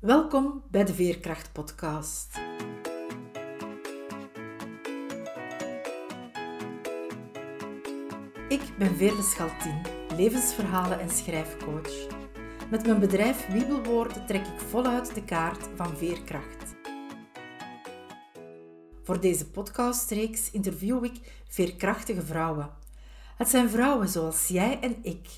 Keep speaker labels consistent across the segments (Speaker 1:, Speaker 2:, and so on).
Speaker 1: Welkom bij de Veerkracht Podcast. Ik ben Veerle Schaltien, levensverhalen en schrijfcoach. Met mijn bedrijf Wiebelwoorden trek ik voluit de kaart van veerkracht. Voor deze podcastreeks interview ik veerkrachtige vrouwen. Het zijn vrouwen zoals jij en ik,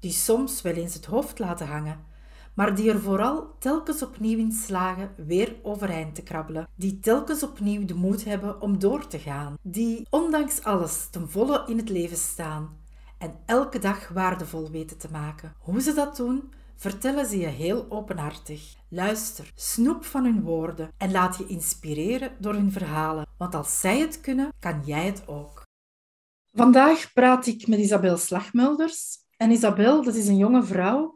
Speaker 1: die soms wel eens het hoofd laten hangen, maar die er vooral telkens opnieuw in slagen weer overeind te krabbelen, die telkens opnieuw de moed hebben om door te gaan, die ondanks alles ten volle in het leven staan en elke dag waardevol weten te maken. Hoe ze dat doen, vertellen ze je heel openhartig. Luister, snoep van hun woorden en laat je inspireren door hun verhalen, want als zij het kunnen, kan jij het ook. Vandaag praat ik met Isabel Slagmelders. En Isabel, dat is een jonge vrouw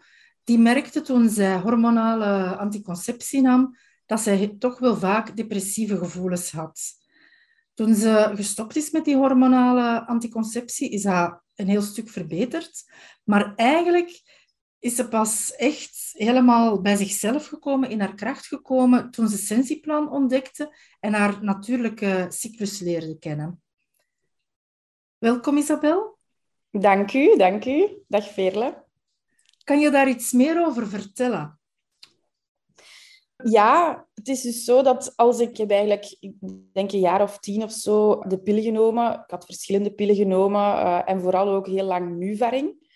Speaker 1: die merkte toen zij hormonale anticonceptie nam, dat zij toch wel vaak depressieve gevoelens had. Toen ze gestopt is met die hormonale anticonceptie, is dat een heel stuk verbeterd. Maar eigenlijk is ze pas echt helemaal bij zichzelf gekomen, in haar kracht gekomen, toen ze Sensiplan ontdekte en haar natuurlijke cyclus leerde kennen. Welkom Isabel.
Speaker 2: Dank u, dank u. Dag Veerle.
Speaker 1: Kan je daar iets meer over vertellen?
Speaker 2: Ja, het is dus zo dat als ik heb eigenlijk, denk een jaar of tien of zo, de pillen genomen. Ik had verschillende pillen genomen uh, en vooral ook heel lang Nuvaring.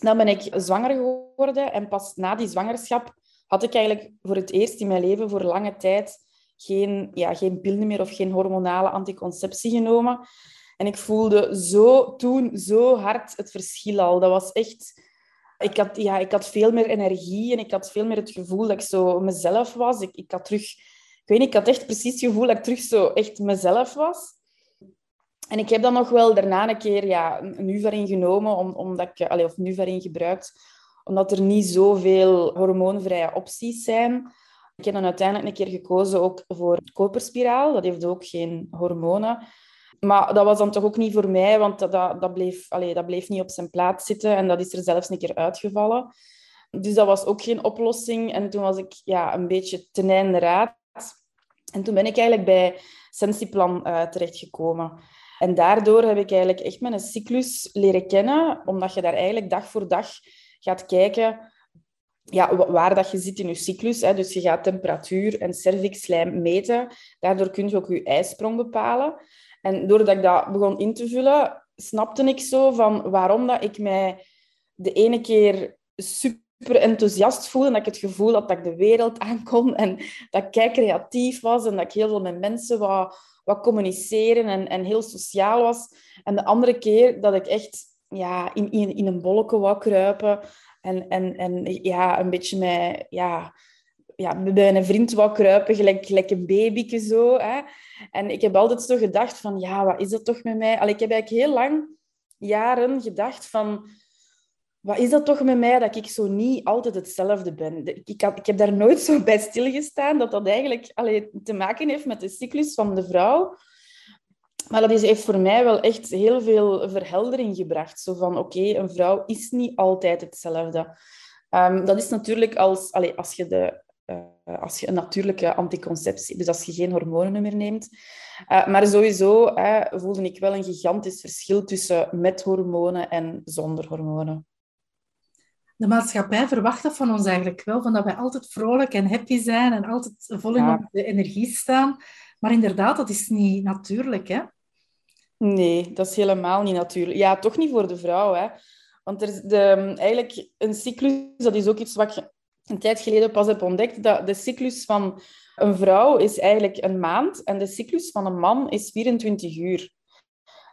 Speaker 2: Dan ben ik zwanger geworden en pas na die zwangerschap had ik eigenlijk voor het eerst in mijn leven voor lange tijd geen, ja, geen pillen meer of geen hormonale anticonceptie genomen. En ik voelde zo toen zo hard het verschil al. Dat was echt ik had, ja, ik had veel meer energie en ik had veel meer het gevoel dat ik zo mezelf was. Ik, ik had terug... Ik weet niet, ik had echt precies het gevoel dat ik terug zo echt mezelf was. En ik heb dan nog wel daarna een keer ja, een Nuvarin genomen, om, omdat ik, allez, of gebruikt, omdat er niet zoveel hormoonvrije opties zijn. Ik heb dan uiteindelijk een keer gekozen ook voor koperspiraal. Dat heeft ook geen hormonen. Maar dat was dan toch ook niet voor mij, want dat, dat, bleef, allez, dat bleef niet op zijn plaats zitten en dat is er zelfs een keer uitgevallen. Dus dat was ook geen oplossing. En toen was ik ja, een beetje ten einde raad. En toen ben ik eigenlijk bij Sensiplan uh, terechtgekomen. En daardoor heb ik eigenlijk echt mijn cyclus leren kennen, omdat je daar eigenlijk dag voor dag gaat kijken ja, waar dat je zit in je cyclus. Hè. Dus je gaat temperatuur en cervixlijm meten. Daardoor kun je ook je ijsprong bepalen. En doordat ik dat begon in te vullen, snapte ik zo van waarom dat ik mij de ene keer super enthousiast voelde en dat ik het gevoel had dat ik de wereld aankon en dat ik kei creatief was en dat ik heel veel met mensen wou, communiceren en, en heel sociaal was. En de andere keer dat ik echt ja, in, in, in een bolletje wou kruipen en, en, en ja, een beetje met... Ja, ja, bij een vriend wou kruipen, gelijk, gelijk een babyke zo. Hè. En ik heb altijd zo gedacht van, ja, wat is dat toch met mij? Allee, ik heb eigenlijk heel lang, jaren, gedacht van... Wat is dat toch met mij dat ik zo niet altijd hetzelfde ben? Ik, ik heb daar nooit zo bij stilgestaan dat dat eigenlijk allee, te maken heeft met de cyclus van de vrouw. Maar dat heeft voor mij wel echt heel veel verheldering gebracht. Zo van, oké, een vrouw is niet altijd hetzelfde. Um, dat is natuurlijk als, allee, als je de uh, als je een natuurlijke anticonceptie, dus als je geen hormonen meer neemt. Uh, maar sowieso uh, voelde ik wel een gigantisch verschil tussen met hormonen en zonder hormonen.
Speaker 1: De maatschappij verwacht dat van ons eigenlijk wel, van dat wij altijd vrolijk en happy zijn en altijd vol in de energie staan. Maar inderdaad, dat is niet natuurlijk, hè?
Speaker 2: Nee, dat is helemaal niet natuurlijk. Ja, toch niet voor de vrouw, hè. Want er is de, eigenlijk een cyclus, dat is ook iets wat je een tijd geleden pas heb ontdekt dat de cyclus van een vrouw is eigenlijk een maand en de cyclus van een man is 24 uur.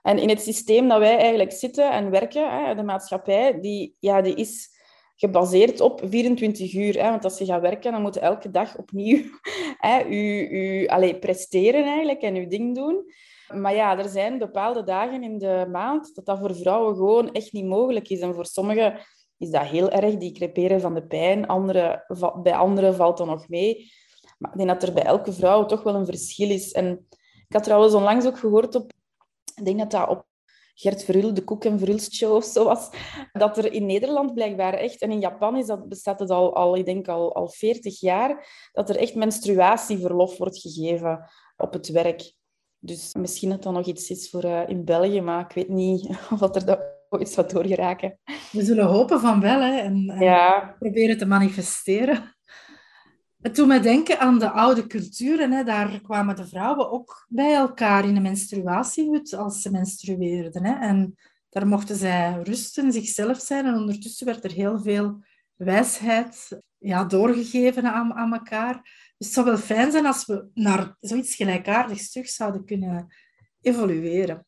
Speaker 2: En in het systeem dat wij eigenlijk zitten en werken, de maatschappij, die, ja, die is gebaseerd op 24 uur. Want als je gaat werken, dan moet je elke dag opnieuw hè, u, u, allez, presteren eigenlijk en je ding doen. Maar ja, er zijn bepaalde dagen in de maand dat dat voor vrouwen gewoon echt niet mogelijk is. En voor sommigen is dat heel erg. Die creperen van de pijn. Andere, bij anderen valt dat nog mee. Maar ik denk dat er bij elke vrouw toch wel een verschil is. En ik had trouwens onlangs ook gehoord op... Ik denk dat dat op Gert Verhul, de Koek en Verhulst show of zo was. Dat er in Nederland blijkbaar echt, en in Japan is dat, bestaat het al, al ik denk al, al 40 jaar, dat er echt menstruatieverlof wordt gegeven op het werk. Dus misschien dat dat nog iets is voor uh, in België, maar ik weet niet of dat er ooit zou doorgeraken.
Speaker 1: We zullen hopen van wel hè, en, en ja. proberen te manifesteren. Het doet me denken aan de oude culturen. Hè. Daar kwamen de vrouwen ook bij elkaar in een menstruatiehut als ze menstrueerden. Hè. En daar mochten zij rusten, zichzelf zijn. En ondertussen werd er heel veel wijsheid ja, doorgegeven aan, aan elkaar. Dus het zou wel fijn zijn als we naar zoiets gelijkaardigs terug zouden kunnen evolueren.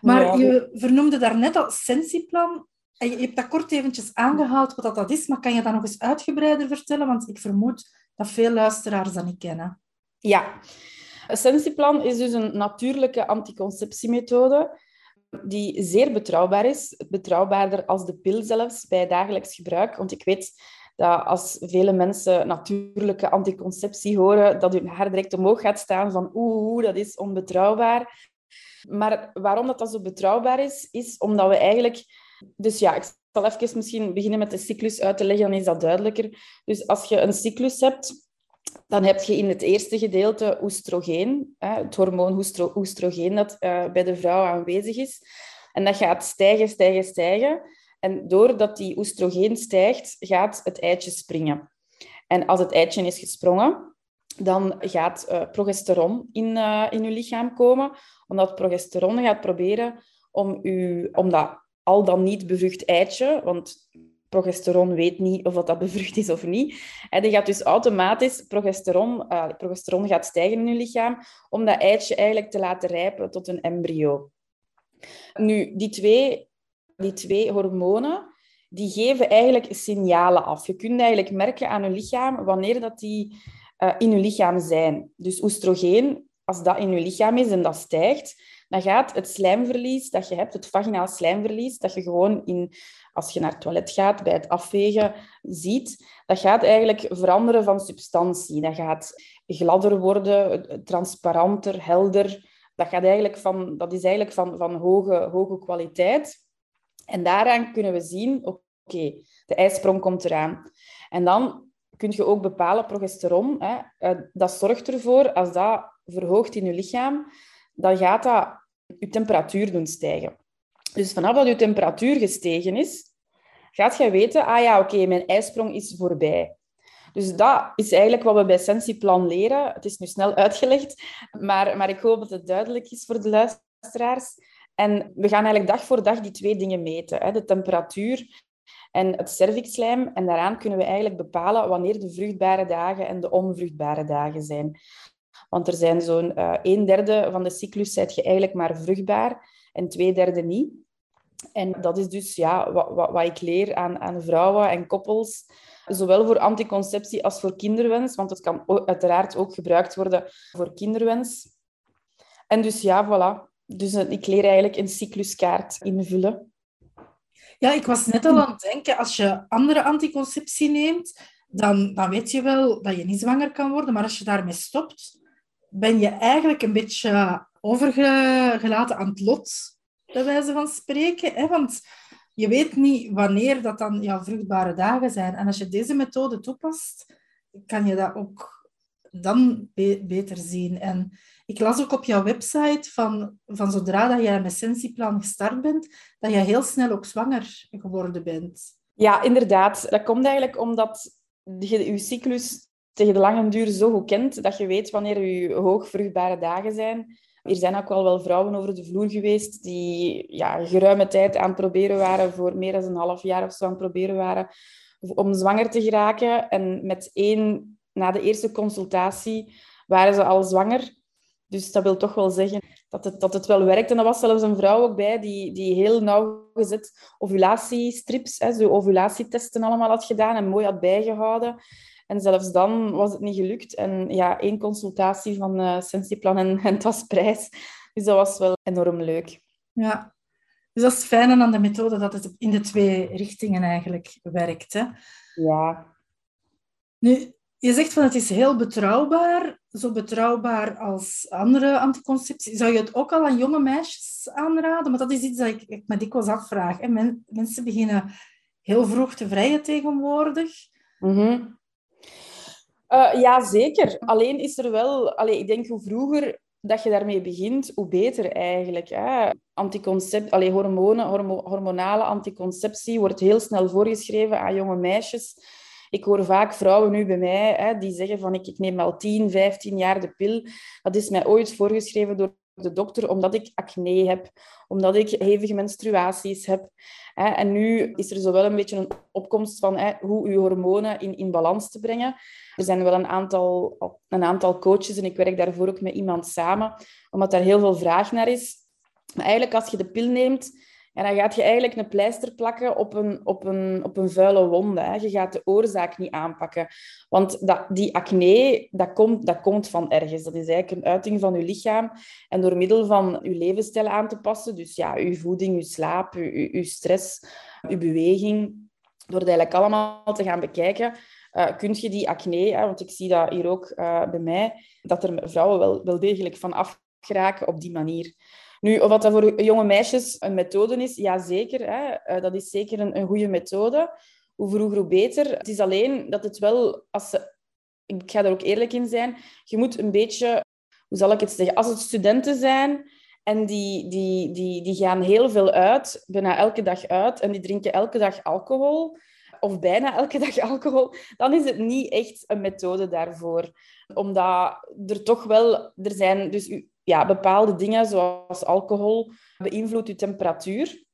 Speaker 1: Maar je vernoemde daarnet al Sensiplan. En je hebt dat kort eventjes aangehaald wat dat is, maar kan je dat nog eens uitgebreider vertellen? Want ik vermoed dat veel luisteraars dat niet kennen.
Speaker 2: Ja, Sensiplan is dus een natuurlijke anticonceptiemethode die zeer betrouwbaar is. Betrouwbaarder als de pil zelfs bij dagelijks gebruik. Want ik weet dat als vele mensen natuurlijke anticonceptie horen, dat hun haar direct omhoog gaat staan van oeh, dat is onbetrouwbaar. Maar waarom dat, dat zo betrouwbaar is, is omdat we eigenlijk... Dus ja, ik zal even misschien beginnen met de cyclus uit te leggen, dan is dat duidelijker. Dus als je een cyclus hebt, dan heb je in het eerste gedeelte oestrogeen, het hormoon oestrogeen dat eh, bij de vrouw aanwezig is. En dat gaat stijgen, stijgen, stijgen. En doordat die oestrogeen stijgt, gaat het eitje springen. En als het eitje is gesprongen, dan gaat uh, progesteron in, uh, in je lichaam komen. Omdat progesteron gaat proberen om, u, om dat al dan niet bevrucht eitje, want progesteron weet niet of dat bevrucht is of niet. En die gaat dus automatisch, progesteron, uh, progesteron gaat stijgen in je lichaam, om dat eitje eigenlijk te laten rijpen tot een embryo. Nu, die twee, die twee hormonen, die geven eigenlijk signalen af. Je kunt eigenlijk merken aan je lichaam wanneer dat die uh, in je lichaam zijn. Dus oestrogeen, als dat in je lichaam is en dat stijgt, dan gaat het slijmverlies dat je hebt, het vaginaal slijmverlies, dat je gewoon in, als je naar het toilet gaat, bij het afvegen ziet, dat gaat eigenlijk veranderen van substantie. Dat gaat gladder worden, transparanter, helder. Dat, gaat eigenlijk van, dat is eigenlijk van, van hoge, hoge kwaliteit. En daaraan kunnen we zien, oké, de ijsprong komt eraan. En dan kun je ook bepalen, progesteron, hè, eh, dat zorgt ervoor, als dat verhoogt in je lichaam, dan gaat dat je temperatuur doen stijgen. Dus vanaf dat je temperatuur gestegen is, gaat je weten, ah ja, oké, mijn ijsprong is voorbij. Dus dat is eigenlijk wat we bij Sensiplan leren. Het is nu snel uitgelegd, maar, maar ik hoop dat het duidelijk is voor de luisteraars. En we gaan eigenlijk dag voor dag die twee dingen meten. Hè? De temperatuur en het cervixlijm. En daaraan kunnen we eigenlijk bepalen wanneer de vruchtbare dagen en de onvruchtbare dagen zijn. Want er zijn zo'n uh, een derde van de cyclus zijt je eigenlijk maar vruchtbaar en twee derde niet. En dat is dus ja, wat, wat, wat ik leer aan, aan vrouwen en koppels, zowel voor anticonceptie als voor kinderwens, want het kan uiteraard ook gebruikt worden voor kinderwens. En dus ja, voilà. Dus eh, ik leer eigenlijk een cycluskaart invullen.
Speaker 1: Ja, ik was net al aan het denken, als je andere anticonceptie neemt, dan, dan weet je wel dat je niet zwanger kan worden. Maar als je daarmee stopt, ben je eigenlijk een beetje overgelaten aan het lot, bij wijze van spreken. Hè? Want je weet niet wanneer dat dan jouw vruchtbare dagen zijn. En als je deze methode toepast, kan je dat ook dan beter zien. En ik las ook op jouw website van, van zodra dat jij met Sensiplan gestart bent, dat je heel snel ook zwanger geworden bent.
Speaker 2: Ja, inderdaad. Dat komt eigenlijk omdat je je cyclus tegen de lange duur zo goed kent dat je weet wanneer je hoogvruchtbare dagen zijn. Er zijn ook wel wel vrouwen over de vloer geweest die ja, geruime tijd aan het proberen waren, voor meer dan een half jaar of zo aan het proberen waren, om zwanger te geraken. En met één, na de eerste consultatie, waren ze al zwanger. Dus dat wil toch wel zeggen dat het, dat het wel werkt. En er was zelfs een vrouw ook bij die, die heel nauwgezet ovulatiestrips, hè, zo ovulatietesten allemaal had gedaan en mooi had bijgehouden. En zelfs dan was het niet gelukt. En ja, één consultatie van uh, Sensiplan en, en het was prijs. Dus dat was wel enorm leuk.
Speaker 1: Ja, dus dat is het fijne aan de methode, dat het in de twee richtingen eigenlijk werkt. Hè?
Speaker 2: Ja.
Speaker 1: Nu, Je zegt van het is heel betrouwbaar, zo betrouwbaar als andere anticonceptie. Zou je het ook al aan jonge meisjes aanraden? Maar dat is iets dat ik, ik me dikwijls afvraag. Hè. Men, mensen beginnen heel vroeg te vrijen tegenwoordig.
Speaker 2: Mm ja, zeker. Alleen is er wel... Allee, ik denk hoe vroeger dat je daarmee begint, hoe beter eigenlijk. Hè? Anticoncept, allee, hormonen, hormonale anticonceptie wordt heel snel voorgeschreven aan jonge meisjes. Ik hoor vaak vrouwen nu bij mij hè, die zeggen van ik, ik neem al 10, 15 jaar de pil. Dat is mij ooit voorgeschreven door de dokter omdat ik acne heb, omdat ik hevige menstruaties heb. En nu is er zowel een beetje een opkomst van hoe je hormonen in, in balans te brengen. Er zijn wel een aantal, een aantal coaches en ik werk daarvoor ook met iemand samen, omdat daar heel veel vraag naar is. Maar eigenlijk, als je de pil neemt, en dan gaat je eigenlijk een pleister plakken op een, op een, op een vuile wonde. Hè. Je gaat de oorzaak niet aanpakken. Want dat, die acne, dat komt, dat komt van ergens. Dat is eigenlijk een uiting van je lichaam. En door middel van je levensstijl aan te passen, dus ja, je voeding, je slaap, je, stress, je beweging, door het eigenlijk allemaal te gaan bekijken, uh, kun je die acne, hè, want ik zie dat hier ook uh, bij mij, dat er vrouwen wel, wel degelijk van afgeraken op die manier. Nu, of wat dat voor jonge meisjes een methode is, ja zeker. Hè. Uh, dat is zeker een, een goede methode. Hoe vroeger, hoe beter. Het is alleen dat het wel, als ze, ik ga er ook eerlijk in zijn, je moet een beetje, hoe zal ik het zeggen, als het studenten zijn en die, die, die, die gaan heel veel uit, bijna elke dag uit, en die drinken elke dag alcohol, of bijna elke dag alcohol, dan is het niet echt een methode daarvoor. Omdat er toch wel, er zijn dus ja, bepaalde dingen, zoals alcohol, beïnvloedt je temperatuur.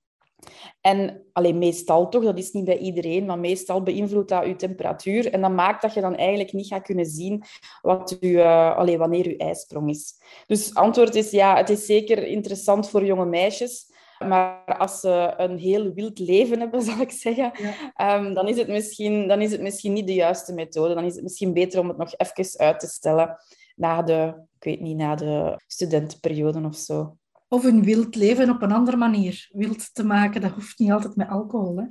Speaker 2: En alleen meestal toch, dat is niet bij iedereen, maar meestal beïnvloedt dat je temperatuur. En dat maakt dat je dan eigenlijk niet gaat kunnen zien wat uh, allee, wanneer je ijsprong is. Dus antwoord is ja, het is zeker interessant voor jonge meisjes. Maar als ze een heel wild leven hebben, zal ik zeggen, ehm, dan, is het misschien, dan is het misschien niet de juiste methode. Dan is het misschien beter om het nog even uit te stellen na de, ik weet niet, na de studentenperiode of zo.
Speaker 1: Of een wild leven op een andere manier. Wild te maken, dat hoeft niet altijd met alcohol, hè?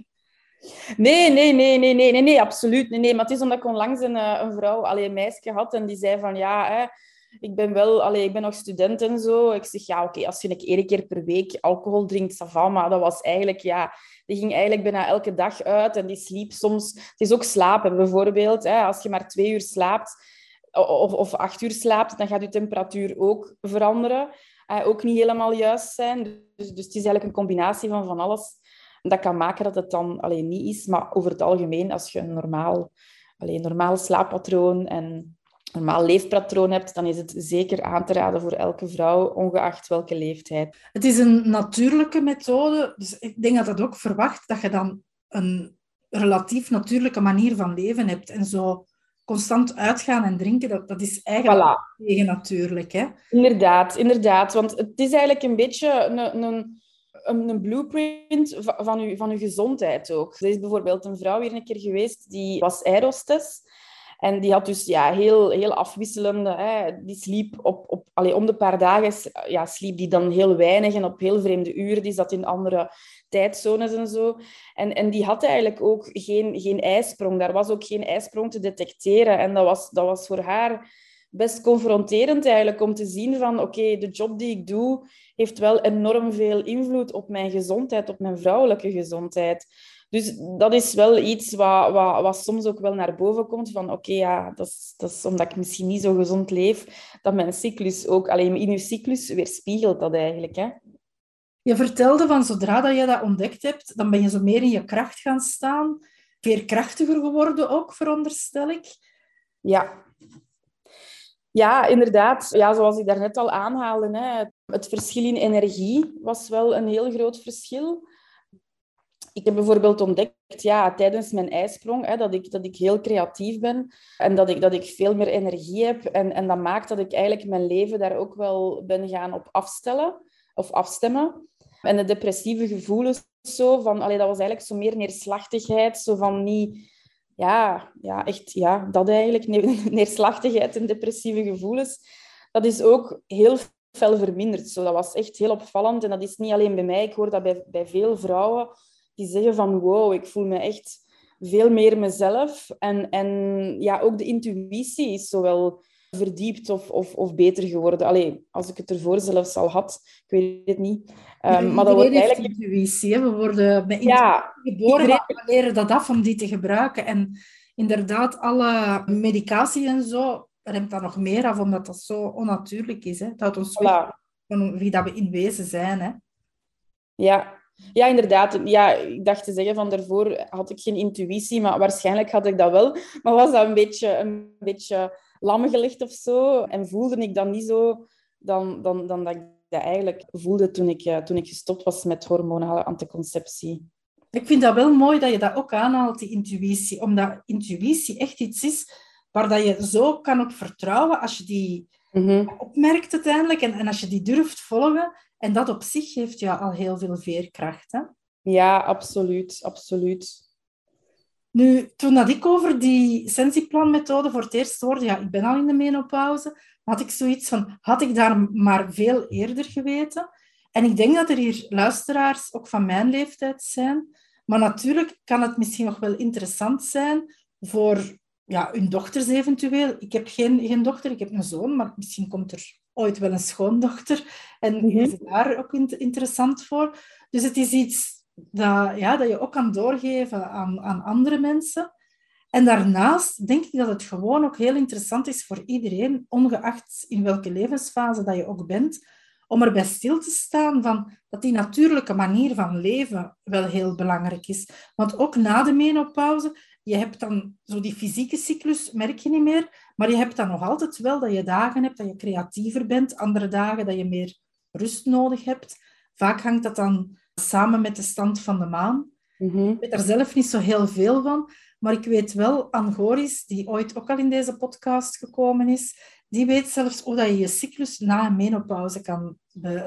Speaker 2: Nee, nee, nee, nee, nee, nee, nee, absoluut. Nee, nee. Maar het is omdat ik onlangs een, eh, een vrouw, alleen een meisje had, en die zei van, ja, hè, ik ben wel, allee, ik ben nog student en zo. Ik zeg, ja, oké, als je een één keer per week alcohol drinkt, ça maar dat was eigenlijk, ja, die ging eigenlijk bijna elke dag uit en die sliep soms. Het is ook slapen, bijvoorbeeld. Hè, als je maar twee uur slaapt, of, of acht uur slaapt, dan gaat je temperatuur ook veranderen. Uh, ook niet helemaal juist zijn. Dus, dus het is eigenlijk een combinatie van van alles. Dat kan maken dat het dan alleen niet is. Maar over het algemeen, als je een normaal, alleen, normaal slaappatroon en normaal leefpatroon hebt, dan is het zeker aan te raden voor elke vrouw, ongeacht welke leeftijd.
Speaker 1: Het is een natuurlijke methode, dus ik denk dat dat ook verwacht dat je dan een relatief natuurlijke manier van leven hebt. En zo constant uitgaan en drinken, dat, dat is eigenlijk voilà. tegen natuurlijk. Hè?
Speaker 2: Inderdaad, inderdaad. Want het is eigenlijk een beetje een, een, een blueprint van uw, van uw gezondheid ook. Er is bijvoorbeeld een vrouw hier een keer geweest, die was aerostess. En die had dus ja, heel, heel afwisselende... Hè, die sliep op, op, allee, om de paar dagen ja, sliep die dan heel weinig en op heel vreemde uren. Die zat in andere tijdzones en zo. En, en die had eigenlijk ook geen, geen ijsprong. Daar was ook geen ijsprong te detecteren. En dat was, dat was voor haar best confronterend eigenlijk om te zien van oké, de job die ik doe heeft wel enorm veel invloed op mijn gezondheid, op mijn vrouwelijke gezondheid. Dus dat is wel iets wat, wat, wat soms ook wel naar boven komt. Van oké, ja, dat is, dat is omdat ik misschien niet zo gezond leef, dat mijn cyclus ook... Alleen in je cyclus weerspiegelt dat eigenlijk. Hè?
Speaker 1: Je vertelde van zodra dat je dat ontdekt hebt, dan ben je zo meer in je kracht gaan staan. Veerkrachtiger geworden ook, veronderstel ik.
Speaker 2: Ja. Ja, inderdaad. Ja, zoals ik daarnet al aanhaalde, hè, het verschil in energie was wel een heel groot verschil. Ik heb bijvoorbeeld ontdekt ja, tijdens mijn ijsprong hè, dat, ik, dat ik heel creatief ben en dat ik, dat ik veel meer energie heb. En, en dat maakt dat ik eigenlijk mijn leven daar ook wel ben gaan op afstellen of afstemmen. En de depressieve gevoelens, zo van, allee, dat was eigenlijk zo meer neerslachtigheid, zo van niet... Ja, ja, echt, ja, dat eigenlijk, neerslachtigheid en depressieve gevoelens. Dat is ook heel fel verminderd. Zo, dat was echt heel opvallend. En dat is niet alleen bij mij, ik hoor dat bij, bij veel vrouwen die zeggen van wow, ik voel me echt veel meer mezelf. En, en ja, ook de intuïtie is zowel verdiept of, of, of beter geworden. Allee, als ik het ervoor zelfs al had, ik weet het niet.
Speaker 1: Um, maar dat wordt eigenlijk... intuïtie. Hè? We worden met ja, geboren, iedereen... we leren dat af om die te gebruiken. En inderdaad, alle medicatie en zo remt dat nog meer af, omdat dat zo onnatuurlijk is. Hè? Het houdt ons voilà. van wie dat we in wezen zijn. Hè?
Speaker 2: Ja, ja, inderdaad. Ja, ik dacht te zeggen van daarvoor had ik geen intuïtie, maar waarschijnlijk had ik dat wel. Maar was dat een beetje, een beetje lam gelegd of zo? En voelde ik dat niet zo dan, dan, dan dat ik dat eigenlijk voelde toen ik, eh, toen ik gestopt was met hormonale anticonceptie.
Speaker 1: Ik vind dat wel mooi dat je dat ook aanhaalt, die intuïtie. Omdat intuïtie echt iets is waar dat je zo kan op vertrouwen als je die mhm. opmerkt uiteindelijk en, en als je die durft volgen. En dat op zich geeft je al heel veel veerkracht. Hè?
Speaker 2: Ja, absoluut. absoluut.
Speaker 1: Nu, toen dat ik over die Sensiplan-methode voor het eerst hoorde, ja, ik ben al in de menopauze, had ik zoiets van, had ik daar maar veel eerder geweten? En ik denk dat er hier luisteraars ook van mijn leeftijd zijn. Maar natuurlijk kan het misschien nog wel interessant zijn voor ja, hun dochters eventueel. Ik heb geen, geen dochter, ik heb een zoon, maar misschien komt er ooit wel een schoondochter. En mm is het daar ook interessant voor. Dus het is iets dat, ja, dat je ook kan doorgeven aan, aan andere mensen. En daarnaast denk ik dat het gewoon ook heel interessant is voor iedereen, ongeacht in welke levensfase dat je ook bent, om erbij stil te staan van dat die natuurlijke manier van leven wel heel belangrijk is. Want ook na de menopauze, je hebt dan zo die fysieke cyclus, merk je niet meer, maar je hebt dan nog altijd wel dat je dagen hebt dat je creatiever bent, andere dagen dat je meer rust nodig hebt. Vaak hangt dat dan samen met de stand van de maan. Mhm. Ik weet daar zelf niet zo heel veel van, maar ik weet wel, Angoris, die ooit ook al in deze podcast gekomen is, die weet zelfs hoe dat je je cyclus na een menopauze kan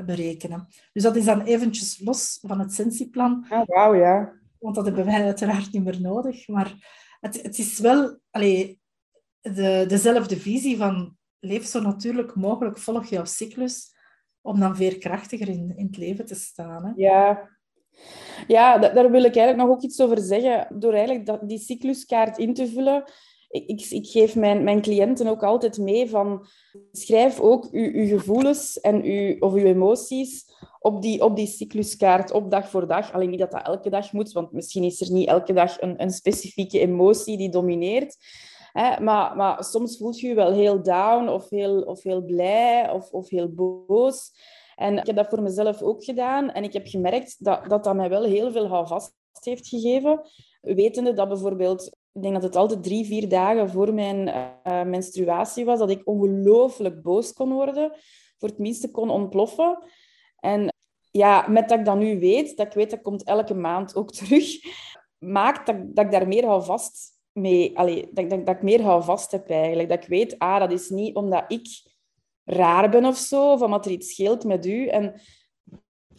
Speaker 1: berekenen. Dus dat is dan eventjes los van het sentieplan.
Speaker 2: Ah, wauw, ja.
Speaker 1: Want dat hebben wij uiteraard niet meer nodig. Maar het, het is wel allee, de, dezelfde visie van leef zo natuurlijk mogelijk, volg jouw cyclus, om dan veerkrachtiger in, in het leven te staan. Hè?
Speaker 2: Ja, ja, daar wil ik eigenlijk nog ook iets over zeggen. Door eigenlijk dat, die cycluskaart in te vullen, ik, ik, ik, geef mijn, mijn cliënten ook altijd mee van schrijf ook uw, uw gevoelens en uw, of uw emoties op die, op die cycluskaart, op dag voor dag. Alleen niet dat dat elke dag moet, want misschien is er niet elke dag een, een specifieke emotie die domineert. Maar, maar soms voelt je je wel heel down of heel, of heel blij of, of heel boos. En ik heb dat voor mezelf ook gedaan. En ik heb gemerkt dat dat, mij wel heel veel houvast heeft gegeven. Wetende dat bijvoorbeeld ik denk dat het altijd drie, vier dagen voor mijn uh, menstruatie was, dat ik ongelooflijk boos kon worden. Voor het minste kon ontploffen. En ja, met dat ik dat nu weet, dat ik weet dat komt elke maand ook terug, maakt dat, dat ik daar meer vast mee... Allee, dat, dat, dat ik meer vast heb eigenlijk. Dat ik weet, ah, dat is niet omdat ik raar ben of zo, of omdat er iets scheelt met u. En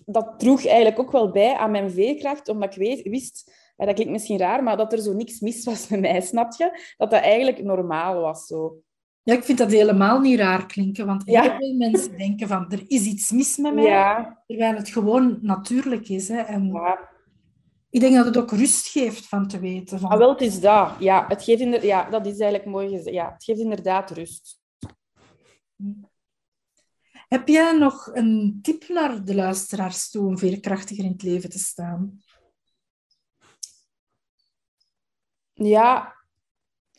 Speaker 2: dat droeg eigenlijk ook wel bij aan mijn veerkracht, omdat ik weet, wist dat klinkt misschien raar, maar dat er zo niks mis was met mij, snap je? Dat dat eigenlijk normaal was zo.
Speaker 1: Ja, ik vind dat helemaal niet raar klinken, want heel veel mensen denken van er is iets mis met mij, ja. terwijl het gewoon natuurlijk is. Hè. En ja. Ik denk dat het ook rust geeft van te weten. Van...
Speaker 2: Ah, wel, het is dat. Ja, het geeft inder... ja, dat is eigenlijk mooi gezegd. Ja, het geeft inderdaad rust.
Speaker 1: Heb jij nog een tip naar de luisteraars toe om veerkrachtiger in het leven te staan?
Speaker 2: ja,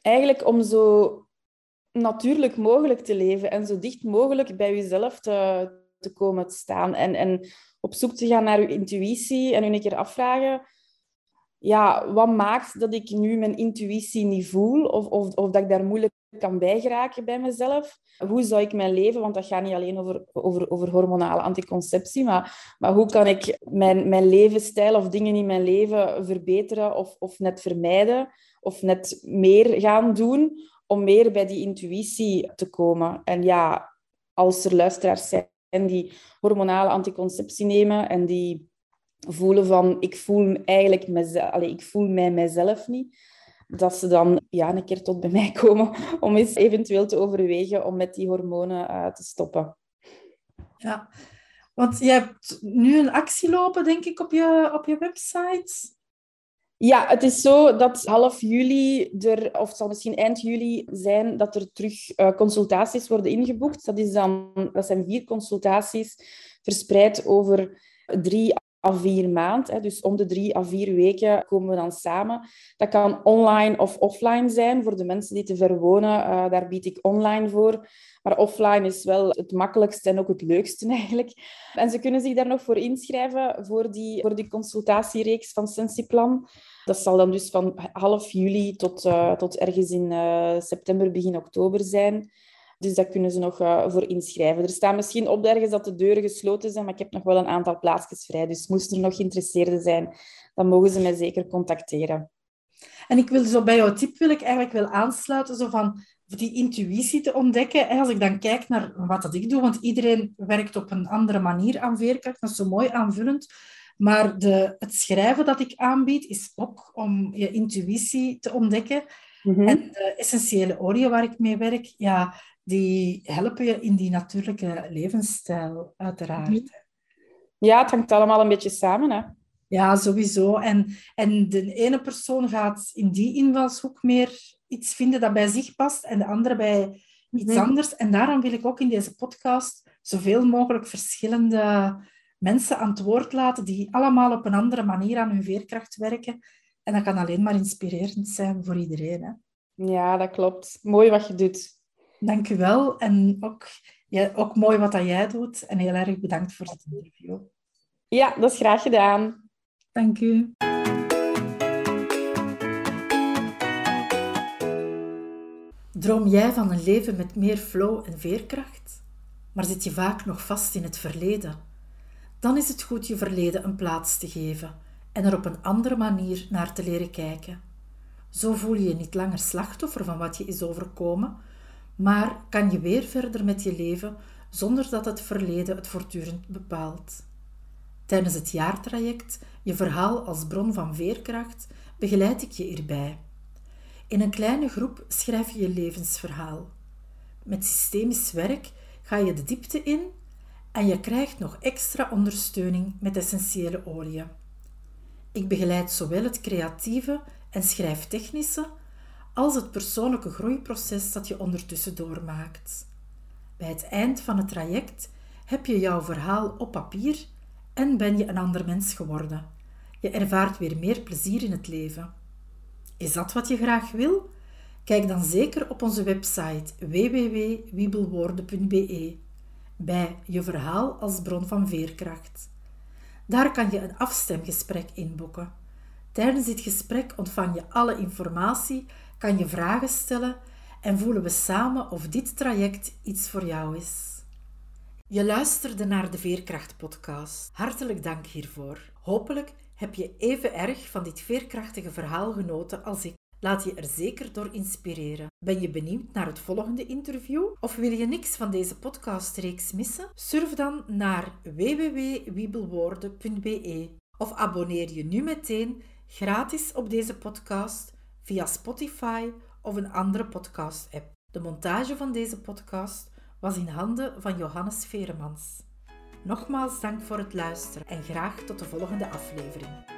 Speaker 2: eigenlijk om zo natuurlijk mogelijk te leven en zo dicht mogelijk bij jezelf te, te komen te staan. En, en op zoek te gaan naar je intuïtie en je een keer afvragen... Ja, wat maakt dat ik nu mijn intuïtie niet voel? Of, of, of dat ik daar moeilijk kan bijgeraken bij mezelf. Hoe zou ik mijn leven, want dat gaat niet alleen over, over, over hormonale anticonceptie, maar, maar hoe kan ik mijn, mijn levensstijl of dingen in mijn leven verbeteren of, of net vermijden? of net meer gaan doen om meer bij die intuïtie te komen. En ja, als er luisteraars zijn die hormonale anticonceptie nemen en die voelen van ik voel eigenlijk mezelf, allez, ik voel mij mijzelf niet, dat ze dan ja, een keer tot bij mij komen om eens eventueel te overwegen om met die hormonen uh, te stoppen.
Speaker 1: Ja, want je hebt nu een actie lopen, denk ik, op je, op je website.
Speaker 2: Ja, het is zo dat half juli, er, of het zal misschien eind juli zijn, dat er terug uh, consultaties worden ingeboekt. Dat, is dan, dat zijn vier consultaties verspreid over drie à vier maanden. Dus om de drie à vier weken komen we dan samen. Dat kan online of offline zijn. Voor de mensen die te ver wonen, uh, daar bied ik online voor. Maar offline is wel het makkelijkste en ook het leukste eigenlijk. En ze kunnen zich daar nog voor inschrijven voor die, voor die consultatiereeks van Sensiplan. Dat zal dan dus van half juli tot, uh, tot ergens in uh, september, begin oktober zijn. Dus daar kunnen ze nog uh, voor inschrijven. Er staan misschien op ergens dat de deuren gesloten zijn, maar ik heb nog wel een aantal plaatsjes vrij. Dus moesten er nog geïnteresseerden zijn, dan mogen ze mij zeker contacteren.
Speaker 1: En ik wil zo bij jouw tip wil ik eigenlijk wel aansluiten, zo van die intuïtie te ontdekken. Als ik dan kijk naar wat dat ik doe, want iedereen werkt op een andere manier aan veerkracht, dat is zo mooi aanvullend. Maar de, het schrijven dat ik aanbied, is ook om je intuïtie te ontdekken. Mhm. En de essentiële olie waar ik mee werk, ja, die helpen je in die natuurlijke levensstijl, uiteraard. Mhm.
Speaker 2: Ja, het hangt allemaal een beetje samen, hè?
Speaker 1: Ja, sowieso. En, en de ene persoon gaat in die invalshoek meer iets vinden dat bij zich past en de andere bij iets mhm. anders. En daarom wil ik ook in deze podcast zoveel mogelijk verschillende mensen aan het woord laten die allemaal op een andere manier aan hun veerkracht werken. En dat kan alleen maar inspirerend zijn voor iedereen. Hè?
Speaker 2: Ja, dat klopt. Mooi wat je doet.
Speaker 1: Dank u wel. En ook, ja, ook mooi wat dat jij doet. En heel erg bedankt voor het interview.
Speaker 2: Ja, dat is graag gedaan.
Speaker 1: Dank u. Droom jij van een leven met meer flow en veerkracht? Maar zit je vaak nog vast in het verleden? Dan is het goed je verleden een plaats te geven en er op een andere manier naar te leren kijken. Zo voel je je niet langer slachtoffer van wat je is overkomen, maar kan je weer verder met je leven zonder dat het verleden het voortdurend bepaalt. Tijdens het jaartraject, je verhaal als bron van veerkracht, begeleid ik je hierbij. In een kleine groep schrijf je je levensverhaal. Met systemisch werk ga je de diepte in en je krijgt nog extra ondersteuning met essentiële oliën. Ik begeleid zowel het creatieve en schrijftechnische als het persoonlijke groeiproces dat je ondertussen doormaakt. Bij het eind van het traject heb je jouw verhaal op papier en ben je een ander mens geworden. Je ervaart weer meer plezier in het leven. Is dat wat je graag wil? Kijk dan zeker op onze website www.wiebelwoorden.be bij je verhaal als bron van veerkracht. Daar kan je een afstemgesprek inboeken. Tijdens dit gesprek ontvang je alle informatie, kan je vragen stellen en voelen we samen of dit traject iets voor jou is. Je luisterde naar de Veerkracht-podcast. Hartelijk dank hiervoor. Hopelijk heb je even erg van dit veerkrachtige verhaal genoten als ik. Laat je er zeker door inspireren. Ben je benieuwd naar het volgende interview? Of wil je niks van deze podcastreeks missen? Surf dan naar www.wiebelwoorden.be of abonneer je nu meteen gratis op deze podcast via Spotify of een andere podcast-app. De montage van deze podcast was in handen van Johannes Veremans. Nogmaals dank voor het luisteren en graag tot de volgende aflevering.